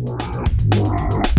Wow.